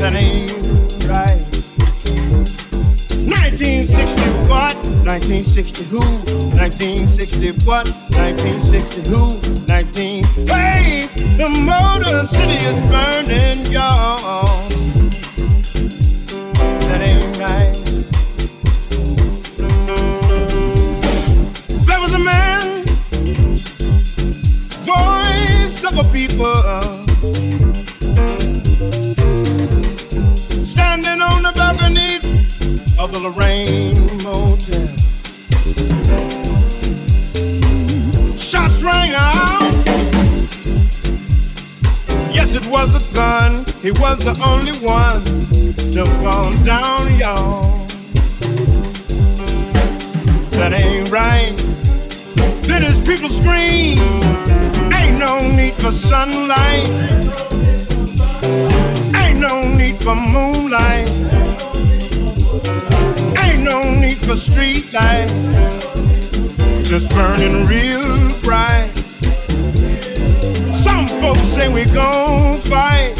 That ain't right. 1960 what? 1960 who? 1960 what? 1960 who? 19. Hey, the Motor City is burning, y'all. That ain't right. There was a man, voice of a people, He was the only one to fall down, y'all. That ain't right. Then his people scream. Ain't no need for sunlight. Ain't no need for moonlight. Ain't no need for street light. Just burning real bright. Some folks say we gon' fight.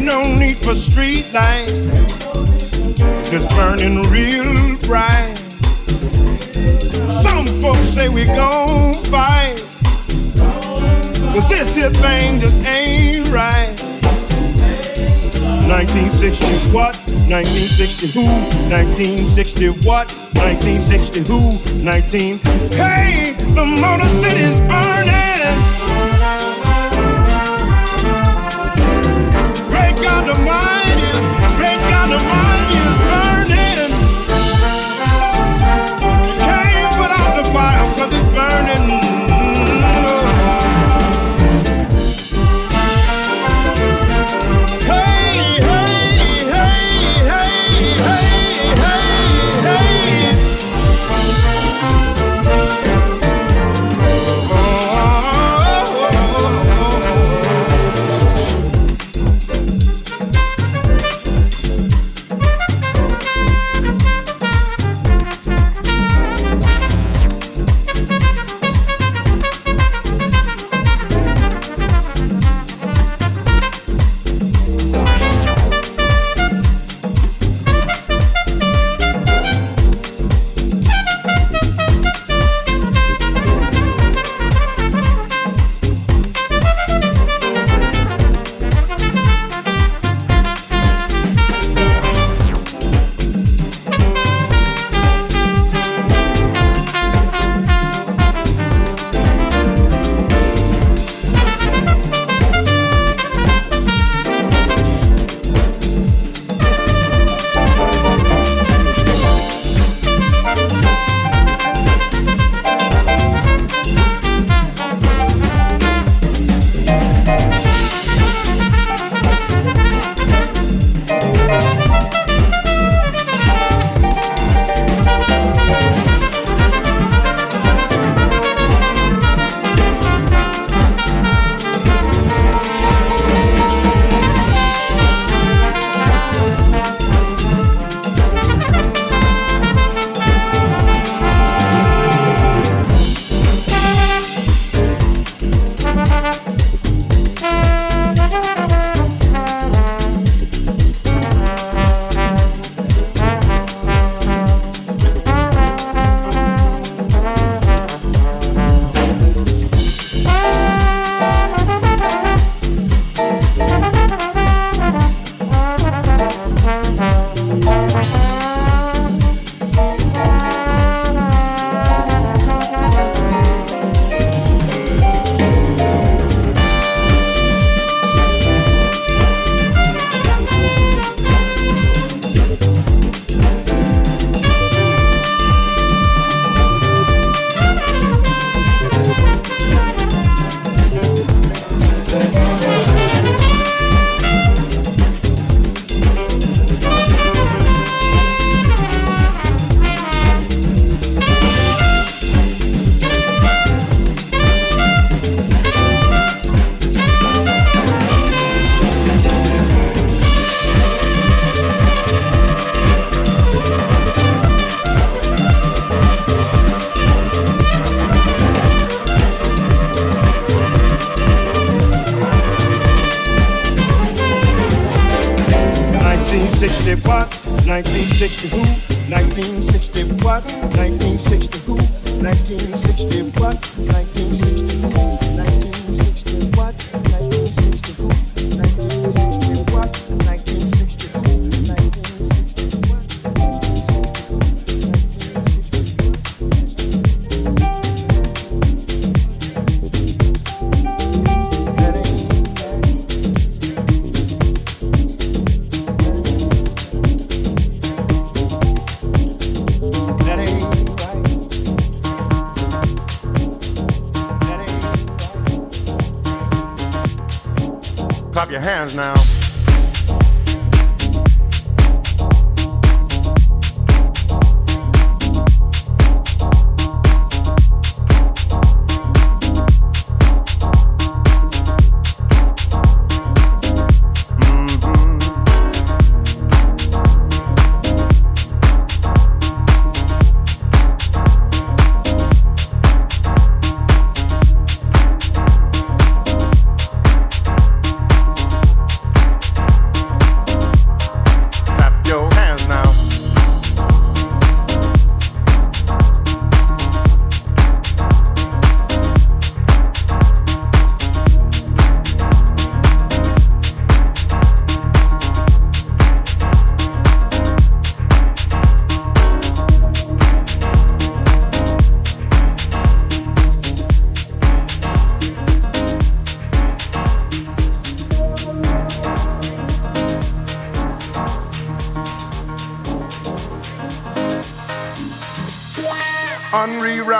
Ain't no need for street lights. Just burning real bright. Some folks say we gon' fight. Cause this here thing just ain't right. 1960 what? 1960 who? 1960 what? 1960 who? 19. Hey, the Motor City's burning. What? 1960 who? 1960 what? 1960 who? 1960 what? 1960 who?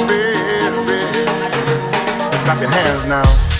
spirit. Clap your hands now.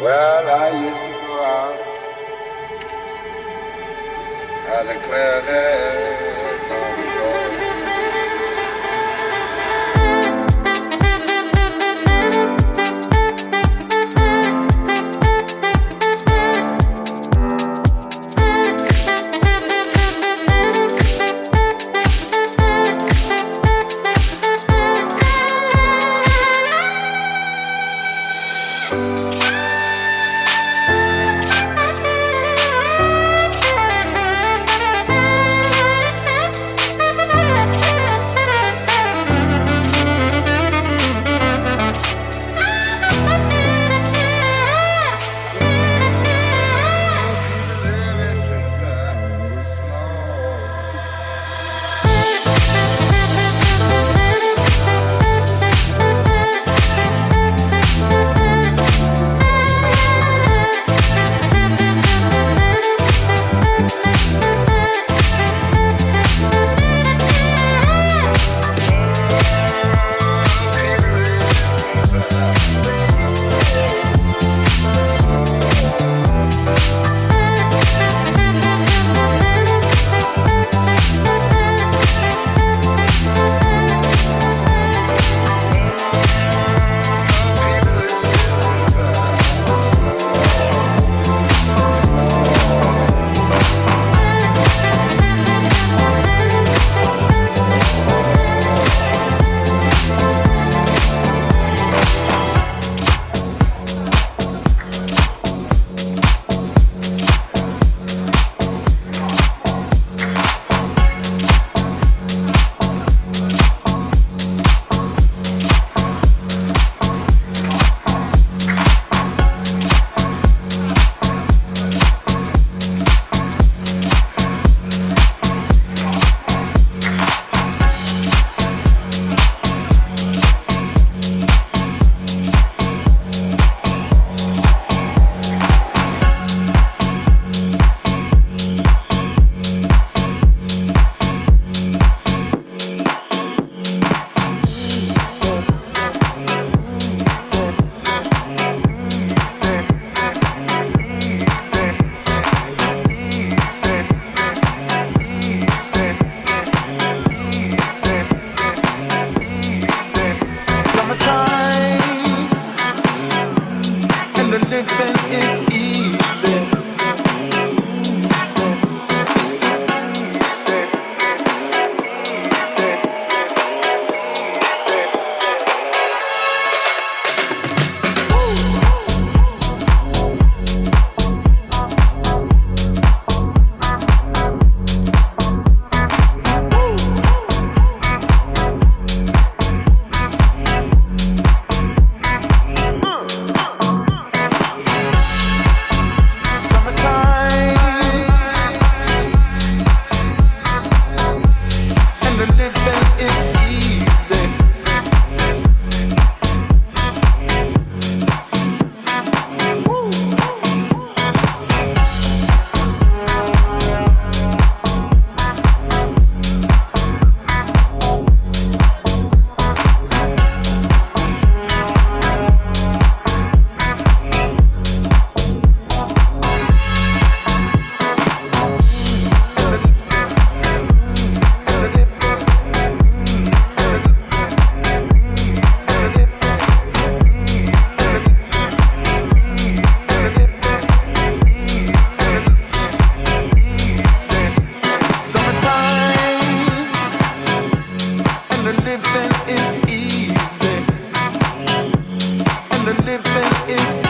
Well, I used to go out I declare that. is